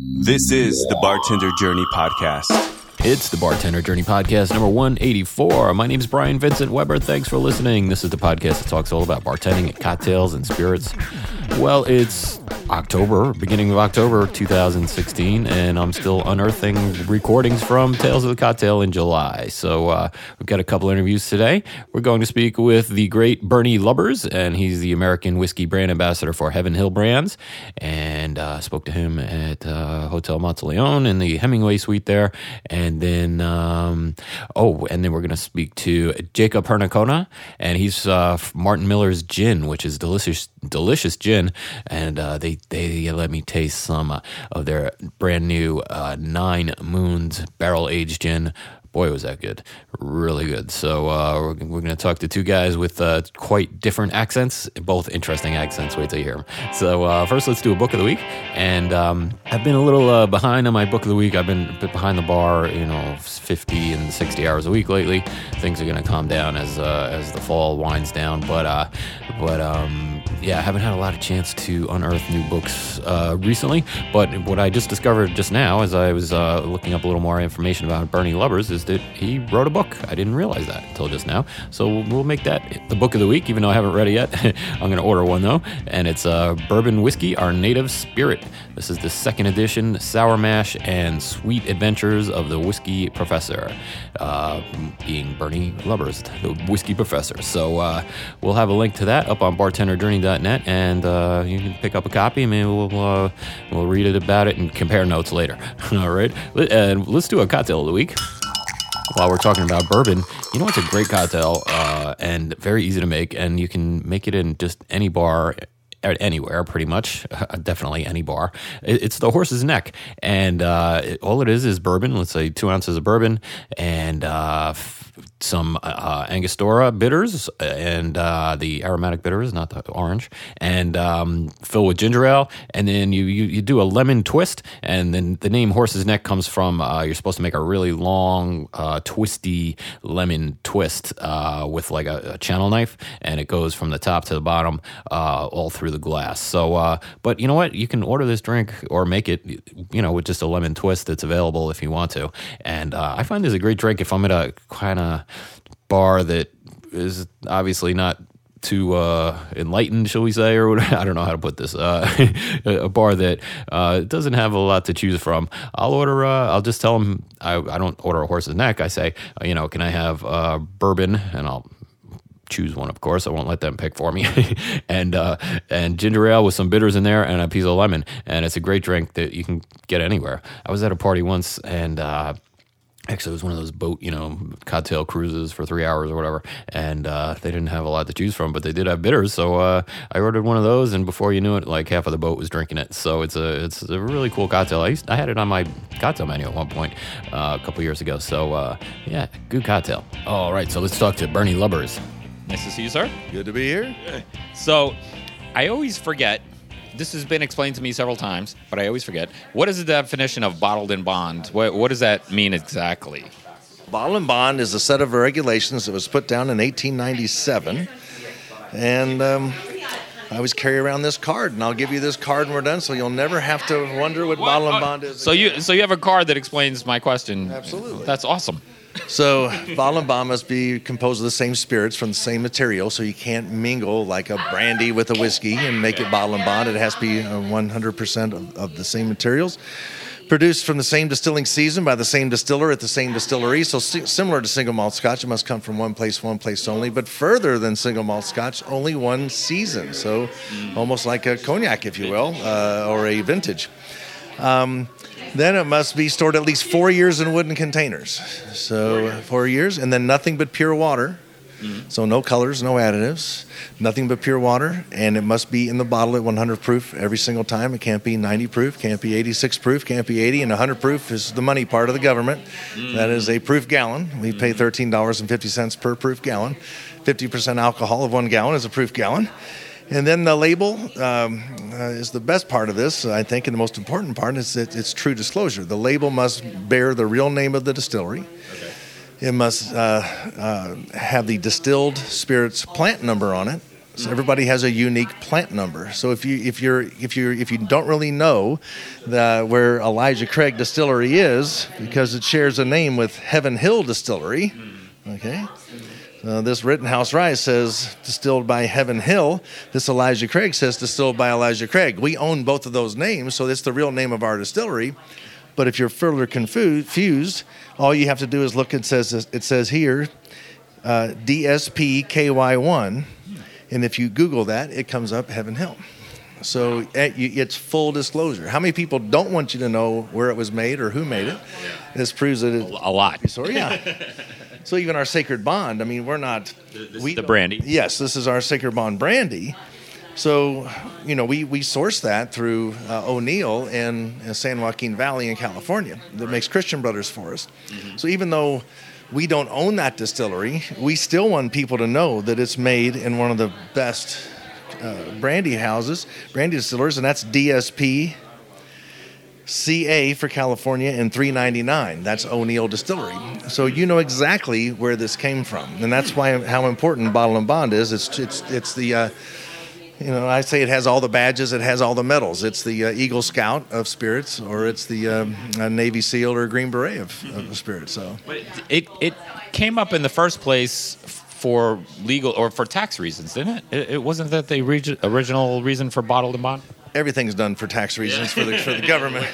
This is the Bartender Journey Podcast. It's the Bartender Journey Podcast number 184. My name is Brian Vincent Weber. Thanks for listening. This is the podcast that talks all about bartending, and cocktails, and spirits. Well, it's October, beginning of October 2016, and I'm still unearthing recordings from Tales of the Cocktail in July. So uh, we've got a couple interviews today. We're going to speak with the great Bernie Lubbers, and he's the American whiskey brand ambassador for Heaven Hill Brands. And uh, spoke to him at uh, Hotel Monteleone in the Hemingway suite there. And then, um, oh, and then we're going to speak to Jacob Hernacona, and he's uh, Martin Miller's gin, which is delicious, delicious gin. And uh, they they let me taste some uh, of their brand new uh, Nine Moons barrel aged gin. Boy, was that good. Really good. So, uh, we're, we're going to talk to two guys with uh, quite different accents, both interesting accents. Wait till you hear them. So, uh, first, let's do a book of the week. And um, I've been a little uh, behind on my book of the week. I've been behind the bar, you know, 50 and 60 hours a week lately. Things are going to calm down as uh, as the fall winds down. But, uh, but um, yeah, I haven't had a lot of chance to unearth new books recently. But what I just discovered just now, as I was looking up a little more information about Bernie Lubbers, is he wrote a book. I didn't realize that until just now. So we'll make that the book of the week, even though I haven't read it yet. I'm going to order one though, and it's uh, Bourbon Whiskey, Our Native Spirit. This is the second edition, Sour Mash and Sweet Adventures of the Whiskey Professor, uh, being Bernie Lubbers, the Whiskey Professor. So uh, we'll have a link to that up on bartenderjourney.net, and uh, you can pick up a copy. Maybe we'll uh, we'll read it about it and compare notes later. All right, and let's do a cocktail of the week while we're talking about bourbon, you know it's a great cocktail uh, and very easy to make, and you can make it in just any bar anywhere, pretty much, definitely any bar. It's the horse's neck, and uh, all it is is bourbon. Let's say two ounces of bourbon and uh, some uh, Angostura bitters and uh, the aromatic bitters, not the orange, and um, fill with ginger ale. And then you, you, you, do a lemon twist. And then the name Horse's Neck comes from uh, you're supposed to make a really long, uh, twisty lemon twist uh, with like a, a, channel knife. And it goes from the top to the bottom uh, all through the glass. So, but you know what? You can order this drink or make it, you know, with just a lemon twist that's available if you want to. And I find this a great drink if I'm at a kind of bar that is obviously not too uh, enlightened, shall we say, or whatever. I don't know how to put this. Uh, a bar that uh, doesn't have a lot to choose from. I'll order. Uh, I'll just tell them I, I, don't order a horse's neck. I say, uh, you know, can I have uh, bourbon? And I'll choose one, of course. I won't let them pick for me. and and ginger ale with some bitters in there and a piece of lemon. And it's a great drink that you can get anywhere. I was at a party once and Actually, it was one of those boat, you know, cocktail cruises for three hours or whatever, and uh, they didn't have a lot to choose from, but they did have bitters. So uh, I ordered one of those, and before you knew it, like half of the boat was drinking it. So it's a it's a really cool cocktail. I used, I had it on my cocktail menu at one point uh, a couple years ago. So uh, yeah, good cocktail. All right, so let's talk to Bernie Lubbers. Nice to see you, sir. Good to be here. So I always forget this has been explained to me several times, but I always forget. What is the definition of bottled in bond? What, what does that mean exactly? Bottled in bond is a set of regulations that was put down in 1897. And um, I always carry around this card, and I'll give you this card when we're done, so you'll never have to wonder what, what? bottle and bond is. So you so you have a card that explains my question. Absolutely. That's awesome. So bond must be composed of the same spirits from the same material. So you can't mingle like a brandy with a whiskey and make it bottle and bond. It has to be 100% uh, of, of the same materials. Produced from the same distilling season by the same distiller at the same distillery. So similar to single malt scotch, it must come from one place, one place only. But further than single malt scotch, only one season. So almost like a cognac, if you will, uh, or a vintage. Um, then it must be stored at least four years in wooden containers. So four years, and then nothing but pure water. Mm-hmm. So no colors, no additives, nothing but pure water, and it must be in the bottle at 100 proof every single time. It can't be 90 proof, can't be 86 proof, can't be 80, and 100 proof is the money part of the government. Mm-hmm. That is a proof gallon. We pay mm-hmm. $13.50 per proof gallon. 50% alcohol of one gallon is a proof gallon. And then the label um, uh, is the best part of this, I think, and the most important part is that it's true disclosure. The label must bear the real name of the distillery. Okay. It must uh, uh, have the distilled spirits plant number on it. So everybody has a unique plant number. So if you if you're if you if you don't really know the, where Elijah Craig Distillery is because it shares a name with Heaven Hill Distillery, okay. Uh, this Rittenhouse Rye says distilled by Heaven Hill. This Elijah Craig says distilled by Elijah Craig. We own both of those names, so it's the real name of our distillery. But if you're further confused, all you have to do is look. It says it says here, uh, DSPKY1, and if you Google that, it comes up Heaven Hill. So eh, it's full disclosure. How many people don't want you to know where it was made or who made it? This proves that it, A lot. so yeah. so even our sacred bond. I mean, we're not. we the brandy. Yes, this is our sacred bond brandy. So, you know, we, we source that through uh, O'Neill in, uh, San Joaquin Valley in California that makes Christian Brothers for us. So even though we don't own that distillery, we still want people to know that it's made in one of the best uh, brandy houses, brandy distillers, and that's DSP CA for California and 399. That's O'Neill Distillery. So you know exactly where this came from, and that's why how important Bottle and Bond is. It's it's it's the uh, you know I say it has all the badges, it has all the medals. It's the uh, Eagle Scout of spirits, or it's the uh, Navy SEAL or Green Beret of, of spirits. So It it came up in the first place for legal or for tax reasons, didn't it? It, it wasn't that the regi- original reason for bottled and bond. Everything's done for tax reasons for the for the government.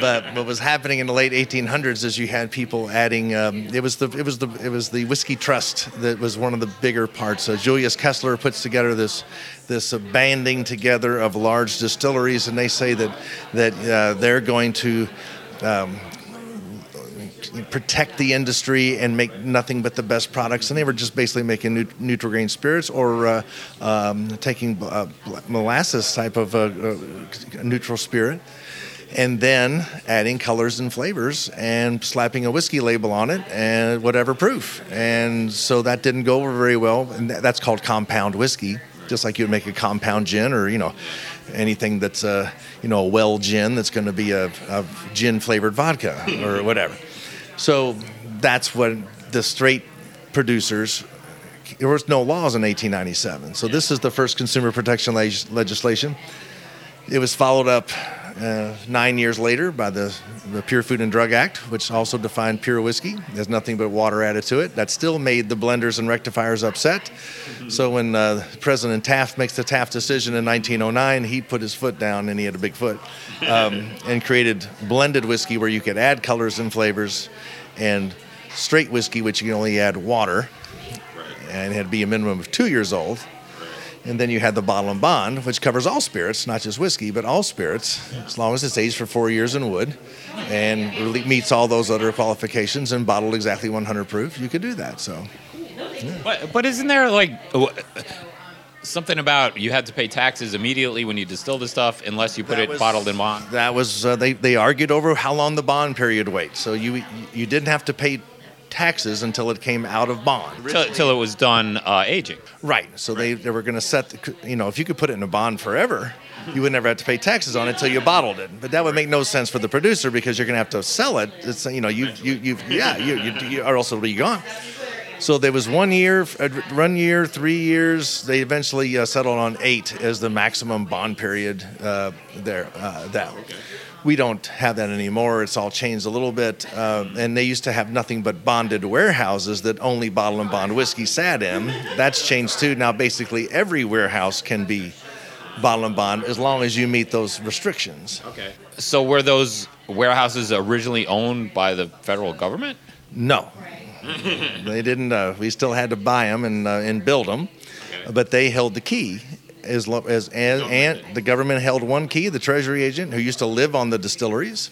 but what was happening in the late 1800s is you had people adding. Um, it was the it was the it was the whiskey trust that was one of the bigger parts. Uh, Julius Kessler puts together this this uh, banding together of large distilleries, and they say that that uh, they're going to. Um, protect the industry and make nothing but the best products. And they were just basically making neut- neutral grain spirits or uh, um, taking uh, molasses type of uh, uh, neutral spirit and then adding colors and flavors and slapping a whiskey label on it and whatever proof. And so that didn't go over very well. And tha- that's called compound whiskey, just like you would make a compound gin or, you know, anything that's a, you know, a well gin that's going to be a, a gin flavored vodka or whatever. So that's when the straight producers there was no laws in 1897. So this is the first consumer protection leg- legislation. It was followed up uh, nine years later by the, the Pure Food and Drug Act, which also defined pure whiskey. as nothing but water added to it. That still made the blenders and rectifiers upset. So when uh, President Taft makes the Taft decision in 1909, he put his foot down, and he had a big foot, um, and created blended whiskey where you could add colors and flavors, and straight whiskey, which you can only add water, and it had to be a minimum of two years old. And then you had the bottle and bond, which covers all spirits, not just whiskey, but all spirits, as long as it's aged for four years in wood and really meets all those other qualifications and bottled exactly 100 proof. You could do that. So But but isn't there like w- something about you had to pay taxes immediately when you distill the stuff unless you put That it was- bottled in bond? that was uh, they they argued over how long the bond period wait. So you you didn't have to pay taxes until it came out of bond. Till, till it was done uh, aging. Right. So they, they were going to set, the, you know, if you could put it in a bond forever, you would never have to pay taxes on it until you bottled it. But that would make no sense for the producer because you're going to have to sell it. It's, you know, you, you, you yeah, you, you, you, or else it'll be gone. So there was one year, uh, one year, three years. They eventually uh, settled on eight as the maximum bond period uh, there. Uh, that we don't have that anymore. It's all changed a little bit. Uh, and they used to have nothing but bonded warehouses that only bottle and bond whiskey sat in. That's changed too. Now basically every warehouse can be bottle and bond as long as you meet those restrictions. Okay. So were those warehouses originally owned by the federal government? No, they didn't. Uh, we still had to buy them and uh, and build them, but they held the key. As, lo- as and, and the government held one key, the treasury agent who used to live on the distilleries,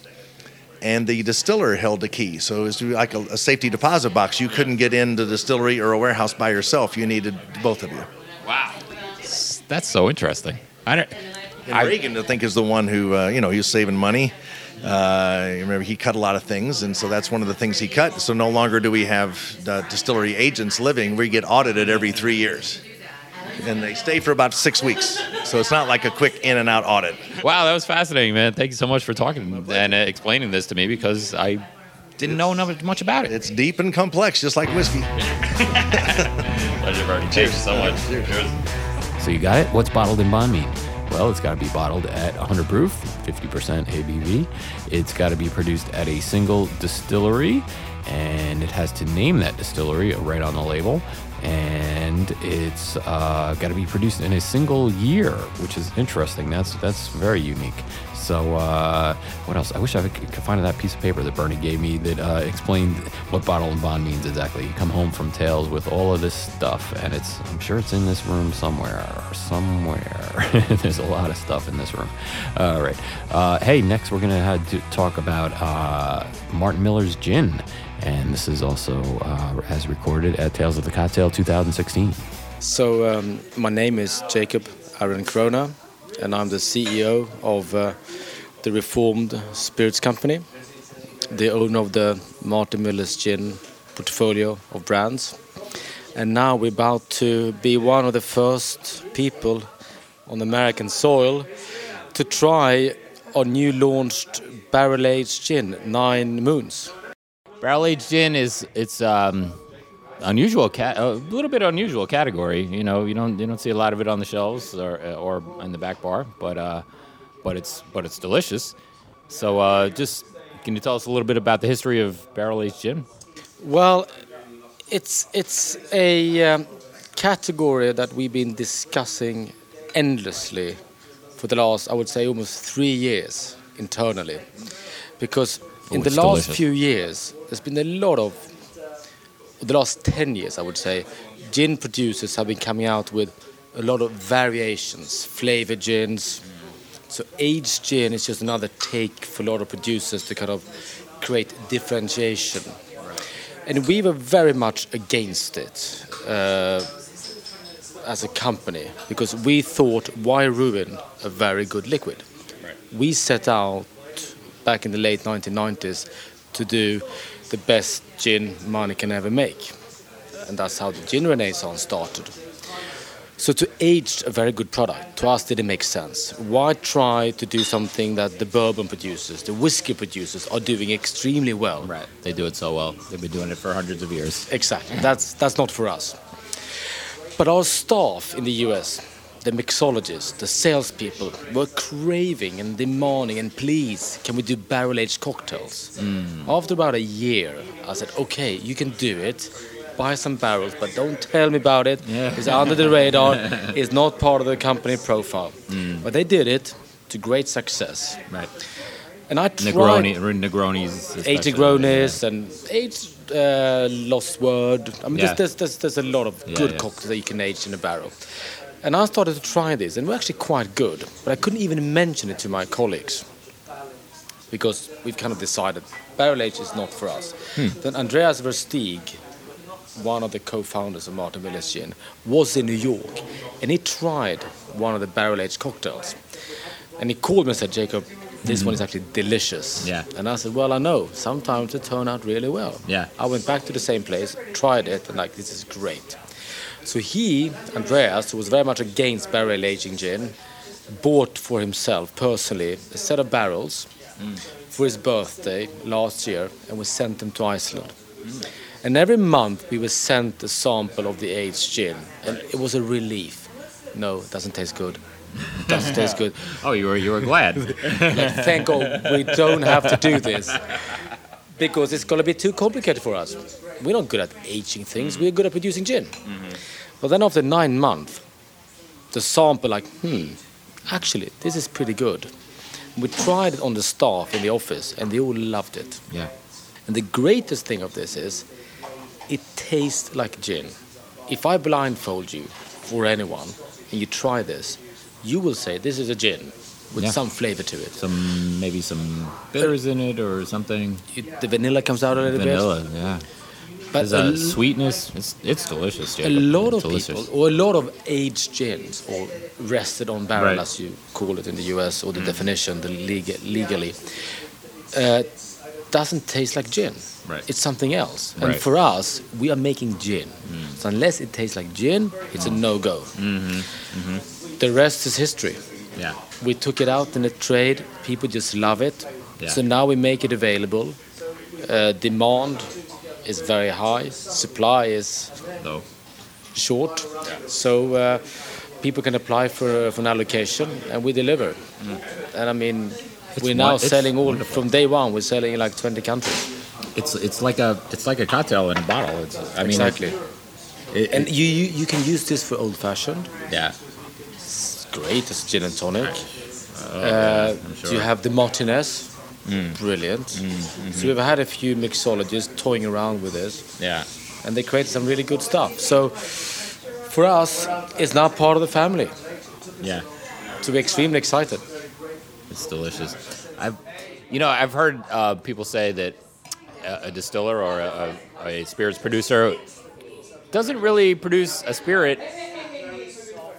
and the distiller held the key. So it was like a, a safety deposit box. You couldn't get into the distillery or a warehouse by yourself. You needed both of you. Wow. That's so interesting. I don't. And I- Reagan, I think, is the one who, uh, you know, he was saving money. Uh, you remember, he cut a lot of things, and so that's one of the things he cut. So no longer do we have uh, distillery agents living. We get audited every three years, and they stay for about six weeks. So it's not like a quick in and out audit. Wow, that was fascinating, man. Thank you so much for talking and uh, explaining this to me because I didn't know much about it. It's deep and complex, just like whiskey. Pleasure, Bernie. Thank you so much. Cheers. Cheers. So you got it? What's bottled in bond mean? Well, it's got to be bottled at 100 proof, 50% ABV. It's got to be produced at a single distillery, and it has to name that distillery right on the label. And it's uh, got to be produced in a single year, which is interesting. That's that's very unique. So, uh, what else? I wish I could, find that piece of paper that Bernie gave me that uh, explained what bottle and bond means exactly. You come home from Tales with all of this stuff, and it's I'm sure it's in this room somewhere. Somewhere. There's a lot of stuff in this room. All right. Uh, hey, next we're gonna to talk about uh, Martin Miller's gin, and this is also uh, as recorded at Tales of the Cocktail 2016. So um, my name is Jacob Aaron Krona, and I'm the CEO of uh, the Reformed Spirits Company, the owner of the Martin Miller's Gin portfolio of brands. And now we're about to be one of the first people on American soil to try our new launched barrel aged gin, Nine Moons. Barrel aged gin is it's um, unusual, ca- a little bit unusual category. You know, you don't you don't see a lot of it on the shelves or or in the back bar, but uh, but it's but it's delicious. So uh, just can you tell us a little bit about the history of barrel aged gin? Well, it's it's a um, category that we've been discussing endlessly for the last, I would say, almost three years internally, because in the last delicious. few years there's been a lot of the last 10 years I would say gin producers have been coming out with a lot of variations flavor gins. So aged gin is just another take for a lot of producers to kind of create differentiation. And we were very much against it uh, as a company because we thought why ruin a very good liquid? We set out back in the late 1990s to do the best gin money can ever make and that's how the gin renaissance started so to age a very good product to us didn't make sense why try to do something that the bourbon producers the whiskey producers are doing extremely well Right, they do it so well. They've been doing it for hundreds of years. Exactly. That's that's not for us. But our staff in the US, the mixologists, the salespeople, were craving and demanding and please, can we do barrel aged cocktails? After about a year, I said, okay, you can do it. Buy some barrels, but don't tell me about it. Yeah. It's under the radar. it's not part of the company profile. But they did it to great success. Right, And I tried Negroni, Negronis, eight Negronis and eight uh, Lost Word. I mean, Yeah. there's, there's, there's a lot of Yeah, good yeah. cocktails that you can age in a barrel. And I started to try this, and we're actually quite good. But I couldn't even mention it to my colleagues because we've kind of decided barrel age is not for us. Hmm. Then Andreas Versteeg, one of the co-founders of Martin Miller's Gin, was in New York, and he tried one of the barrel aged cocktails. And he called me and said, Jacob, this one is actually delicious. Yeah. And I said, well, I know. Sometimes it turn out really well. Yeah. I went back to the same place, tried it, and like, this is great. So he, Andreas, who was very much against barrel aging gin, bought for himself personally a set of barrels mm, for his birthday last year, and we sent them to Iceland. Mm. And every month we were sent a sample of the aged gin, and it was a relief. No, it doesn't taste good. It doesn't taste good. Oh, you were you were glad. Like, thank God we don't have to do this because it's going to be too complicated for us. We're not good at aging things. We're good at producing gin. Mm-hmm. But then after nine months, the sample like, hmm, actually this is pretty good. We tried it on the staff in the office, and they all loved it. yeah. And the greatest thing of this is, it tastes like gin. If I blindfold you for anyone and you try this, you will say this is a gin with Yeah. some flavor to it. Some maybe some bitters in it or something. It- the vanilla comes out a little Vanilla, yeah. But There's a, a sweetness. It's it's delicious. a lot It's of delicious. people, or a lot of aged gins, or rested on barrel, Right. as you call it in the US, or the definition, the legal, legally, uh, doesn't taste like gin. Right. It's something else. And Right. Mm. for us, we are making gin. So unless it tastes like gin, it's a no-go. Mm-hmm. The rest is history. Yeah. We took it out in the trade. People just love it. Yeah. So now we make it available. Uh, demand is very high. Supply is Though. short. So uh, people can apply for, for an allocation, and we deliver. And I mean, we're now selling all wonderful. from day one. We're selling in like 20 countries. It's it's like a it's like a cocktail in a bottle. It's, I mean, exactly. it- And you, you you can use this for old fashioned. yeah. It's great as gin and tonic. I'm Uh, sure. You have the Martinez. Mm. Brilliant. Mm, mm-hmm. So we've had a few mixologists toying around with this, Yeah. and they created some really good stuff. So for us, it's now part of the family. Yeah. So we're extremely excited. It's delicious. I've, you know, I've heard uh, people say that a, a distiller or a, a, a spirits producer doesn't really produce a spirit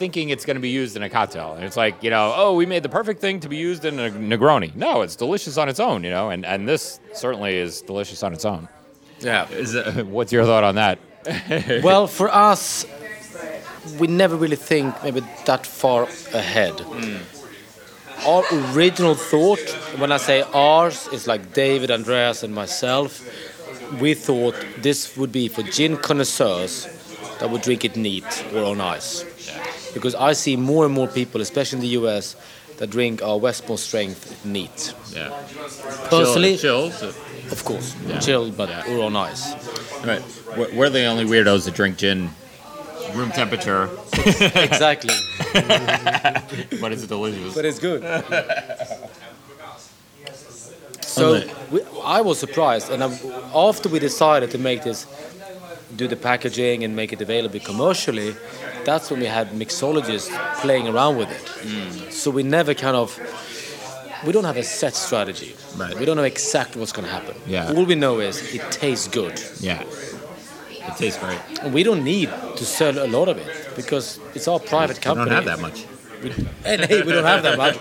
thinking it's going to be used in a cocktail. And it's like, you know, oh, we made the perfect thing to be used in a Negroni. No, it's delicious on its own, you know, and, and this certainly is delicious on its own. Yeah. Is, uh, what's your thought on that? well, for us, we never really think maybe that far ahead. Our original thought, when I say ours, is like David, Andreas, and myself. We thought this would be for gin connoisseurs that would drink it neat or on ice. Because I see more and more people, especially in the US, that drink our Westbourne strength neat. Yeah. Personally, Chill. chill. of course, Yeah. chilled, but Yeah. or on ice. Right. We're, we're the only weirdos that drink gin room temperature, exactly. but it's delicious. but it's good. so we, I was surprised, and I, after we decided to make this, do the packaging and make it available commercially, that's when we had mixologists playing around with it. So we never kind of, we don't have a set strategy. Right. We don't know exactly what's going to happen. Yeah. All we know is it tastes good. Yeah. It tastes great. And we don't need to sell a lot of it because it's our private We company. We don't have that much. And hey, we don't have that much.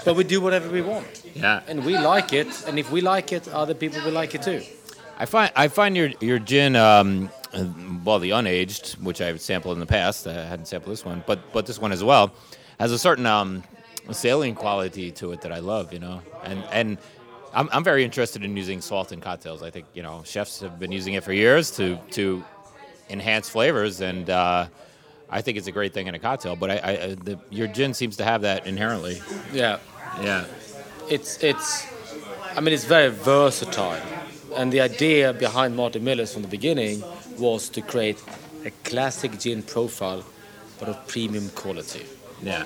But we do whatever we want. Yeah. and we like it and if we like it other people will like it too I find I find your your gin, um, well, the unaged, which I've sampled in the past. I hadn't sampled this one, but but this one as well, has a certain um, saline quality to it that I love. You know, and and I'm I'm very interested in using salt in cocktails. I think you know chefs have been using it for years to to enhance flavors, and uh, I think it's a great thing in a cocktail. But I, I I- the, your gin seems to have that inherently. yeah Yeah. it's it's i mean it's very versatile and the idea behind martin millers from the beginning was to create a classic gin profile but of premium quality Yeah.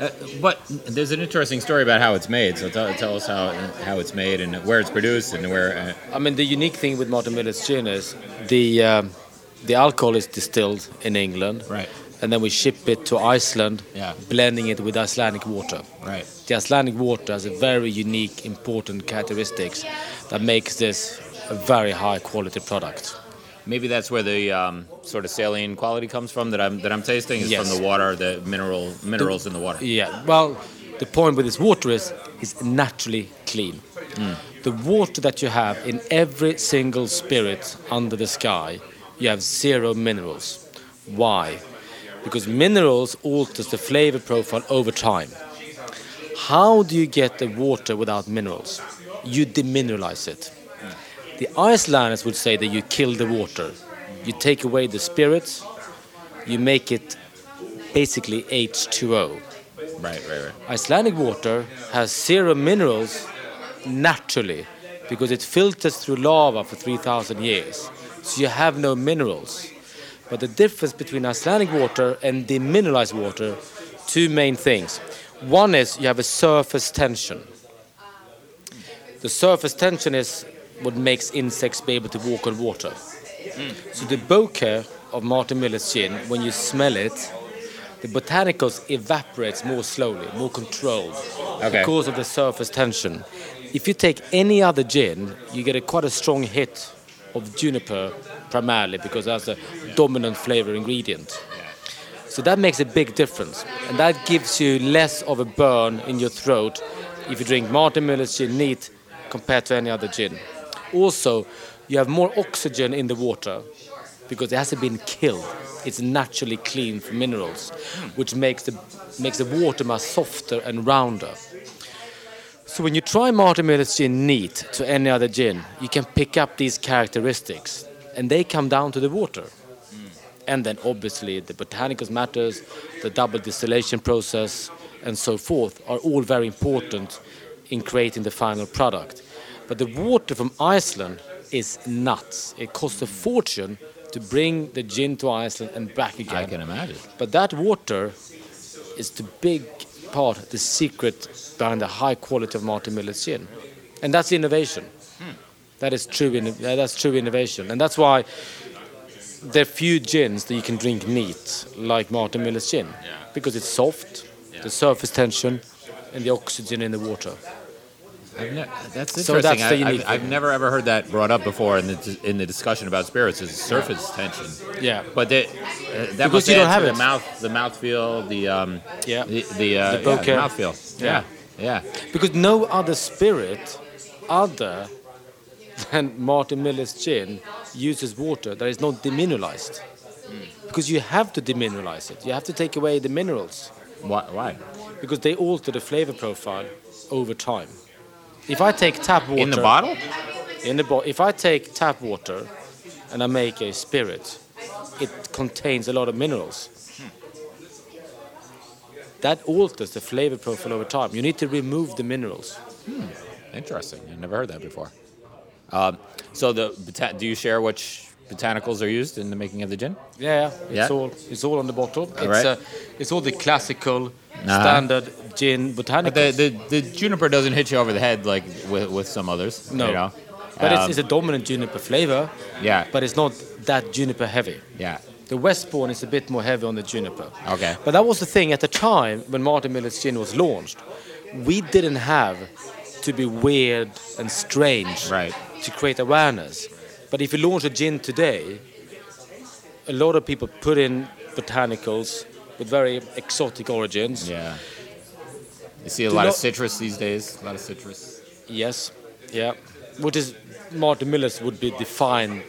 Uh, but there's an interesting story about how it's made. So tell, tell us how how it's made and where it's produced and where. Uh, i mean the unique thing with martin millers gin is the um, the alcohol is distilled in england Right. and then we ship it to iceland Yeah. blending it with icelandic water right. The Icelandic water has a very unique, important characteristics that makes this a very high quality product. Maybe that's where the um, sort of saline quality comes from that I'm that I'm tasting is Yes. from the water, the mineral minerals in the water. Yeah, well, the point with this water is it's naturally clean. The water that you have in every single spirit under the sky, you have zero minerals. Why? Because minerals alters the flavor profile over time. How do you get the water without minerals? You demineralize it. The Icelanders would say that you kill the water. You take away the spirits, you make it basically H2O. Right. Right. Right. Icelandic water has zero minerals naturally because it filters through lava for 3,000 years. So you have no minerals. But the difference between Icelandic water and demineralized water, two main things. One is you have a surface tension. The surface tension is what makes insects be able to walk on water. So the bokeh of Martin Miller's gin, when you smell it, the botanicals evaporates more slowly, more controlled, Okay. because of the surface tension. If you take any other gin, you get a quite a strong hit of juniper primarily because that's a dominant flavor ingredient. So that makes a big difference, and that gives you less of a burn in your throat if you drink Martin Miller's gin neat compared to any other gin. Also, you have more oxygen in the water because it hasn't been killed. It's naturally clean from minerals, which makes the makes the water much softer and rounder. So when you try Martin Miller's gin neat to any other gin, you can pick up these characteristics, and they come down to the water. And then obviously the botanicals matters, the double distillation process, and so forth are all very important in creating the final product. But the water from Iceland is nuts. It costs a fortune to bring the gin to Iceland and back again. I can imagine. But that water is the big part, the secret behind the high quality of Martin Miller's gin, and that's innovation. Hmm. That is true. That's true innovation, and that's why there are few gins that you can drink neat like Martin Miller's gin, because it's soft, the surface tension, and the oxygen in the water. Ne- that's interesting. So that's the I, unique I've, I've never ever heard that brought up before in the in the discussion about spirits is surface tension. Yeah. But they, uh, that Because must you don't have to it. the mouth, the mouth feel, the um, Yeah. the the, uh, The yeah, bouquet. mouth feel. Yeah. yeah, Because no other spirit other than Martin Miller's gin uses water that is not demineralized. Because you have to demineralize it. You have to take away the minerals Why? why? because they alter the flavor profile over time. If I take tap water In the bottle? in the bo- if I take tap water and I make a spirit, it contains a lot of minerals. That alters the flavor profile over time. You need to remove the minerals. Interesting. I never heard that before. Um, so the do you share which botanicals are used in the making of the gin? Yeah, it's Yeah. all it's all on the bottle. It's right. uh, it's all the classical Uh-huh. standard gin But botanicals. the, the, the juniper doesn't hit you over the head like with, with some others. no, You know? but Um, it's, it's a dominant juniper flavor. Yeah. But it's not that juniper heavy. yeah. The Westbourne is a bit more heavy on the juniper. Okay. But that was the thing at the time when Martin Miller's gin was launched. We didn't have to be weird and strange Right. to create awareness. But if you launch a gin today, a lot of people put in botanicals with very exotic origins. Yeah. You see a Do lot of citrus these days. A lot of citrus. Yes, yeah. Which is Martin Miller's would be defined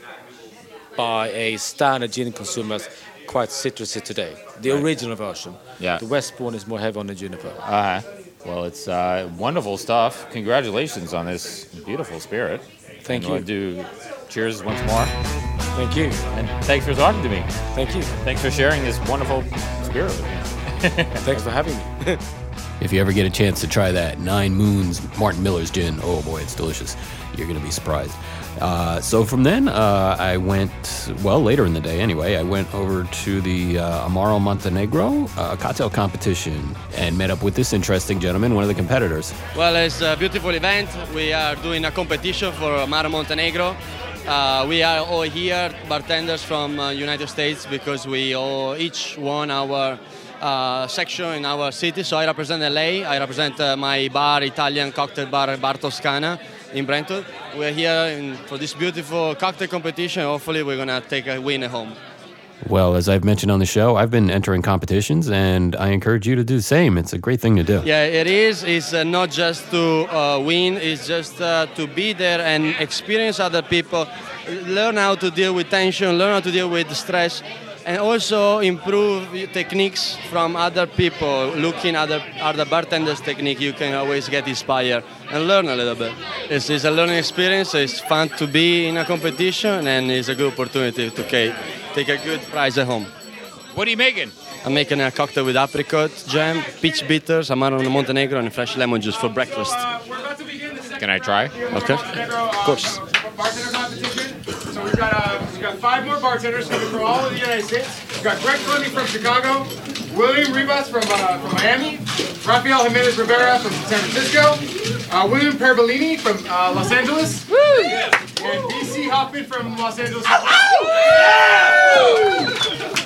by a standard gin consumer as quite citrusy today. The original version. Yeah. The Westbourne is more heavy on the juniper. Uh huh. Well, it's uh, wonderful stuff. Congratulations on this beautiful spirit. Thank And you. We'll do cheers once more. Thank you. And thanks for talking to me. Thank you. Thanks for sharing this wonderful spirit with me. Thanks for having me. If you ever get a chance to try that Nine Moons Martin Miller's gin, oh boy, it's delicious. You're going to be surprised. Uh, so from then, uh, I went, well, later in the day anyway, I went over to the uh, Amaro Montenegro uh, cocktail competition and met up with this interesting gentleman, one of the competitors. Well, it's a beautiful event. We are doing a competition for Amaro Montenegro. Uh, we are all here, bartenders from uh, United States, because we all each won our uh, section in our city. So I represent LA. I represent uh, my bar, Italian cocktail bar, Bar Toscana in Brentwood. We're here in, for this beautiful cocktail competition. Hopefully, we're gonna take a win at home. Well, as I've mentioned on the show, I've been entering competitions and I encourage you to do the same. It's a great thing to do. Yeah, it is. It's uh, not just to uh, win. It's just uh, to be there and experience other people, learn how to deal with tension, learn how to deal with stress, and also improve techniques from other people. Looking at other bartenders' technique, you can always get inspired and learn a little bit. It's, it's a learning experience. It's fun to be in a competition, and it's a good opportunity to ca- take a good prize at home. What are you making? I'm making a cocktail with apricot jam, peach bitters, Amaro Montenegro, and fresh lemon juice for breakfast. Can I try? Okay. Of course. Bartender competition. So we've got uh, we've got five more bartenders coming from all of the United States. We've got Greg Clemmy from Chicago, William Rivas from uh, from Miami, Rafael Jimenez Rivera from San Francisco, uh, William Perbolini from uh, Los Angeles, and BC Hoffman from Los Angeles.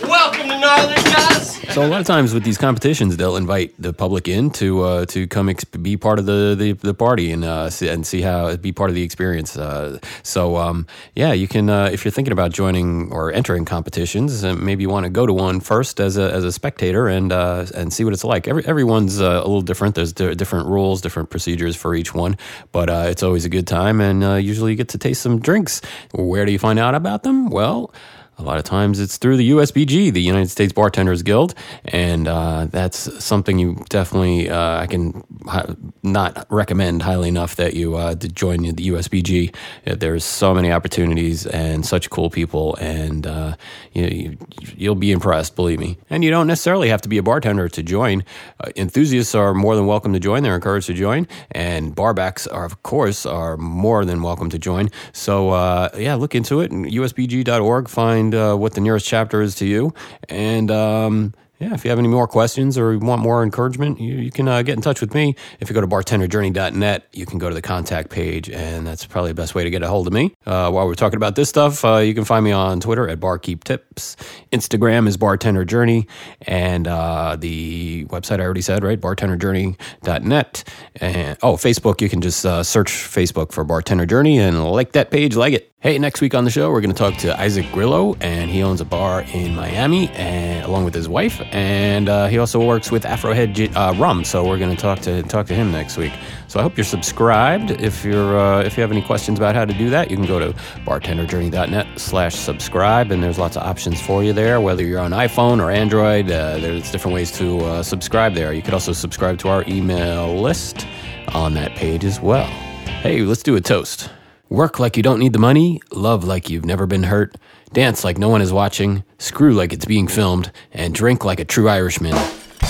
Welcome to Northern Jazz. So a lot of times with these competitions, they'll invite the public in to uh, to come ex- be part of the the, the party and uh, see, and see how be part of the experience. Uh, so um, yeah, you can uh, if you're thinking about joining or entering competitions, uh, maybe you want to go to one first as a as a spectator and uh, and see what it's like. Every, everyone's a little different. There's di- different rules, different procedures for each one, but it's always a good time, and usually you get to taste some drinks. Where do you find out about them? Well. A lot of times it's through the USBG, the United States Bartenders Guild, and uh, that's something you definitely uh, I can hi- not recommend highly enough that you uh, to join the USBG. Uh, There's so many opportunities and such cool people, and uh, you, you'll be impressed, believe me. And you don't necessarily have to be a bartender to join. Uh, enthusiasts are more than welcome to join. They're encouraged to join, and barbacks are, of course, are more than welcome to join. So yeah, look into it. USBG.org. Find uh, what the nearest chapter is to you, and. Um, yeah, if you have any more questions or want more encouragement, you, you can uh, get in touch with me. If you go to bartenderjourney.net, you can go to the contact page, and that's probably the best way to get a hold of me. Uh, while we're talking about this stuff, uh, you can find me on Twitter at barkeeptips. Instagram is bartenderjourney, and uh, the website I already said, right? bartenderjourney.net. And oh, Facebook, you can just uh, search Facebook for Bartender Journey and like that page, like it. Hey, next week on the show, we're going to talk to Isaac Grillo, and he owns a bar in Miami, and along with his wife, and uh, he also works with Afrohead uh, Rum. So we're going to talk to talk to him next week. So I hope you're subscribed. If you're uh, if you have any questions about how to do that, you can go to bartenderjourney.net/slash-subscribe, and there's lots of options for you there. Whether you're on iPhone or Android, uh, there's different ways to uh, subscribe there. You could also subscribe to our email list on that page as well. Hey, let's do a toast. Work like you don't need the money, love like you've never been hurt, dance like no one is watching, screw like it's being filmed, and drink like a true Irishman.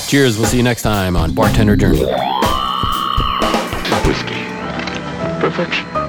Cheers, we'll see you next time on Bartender Journey. Whiskey. Perfection.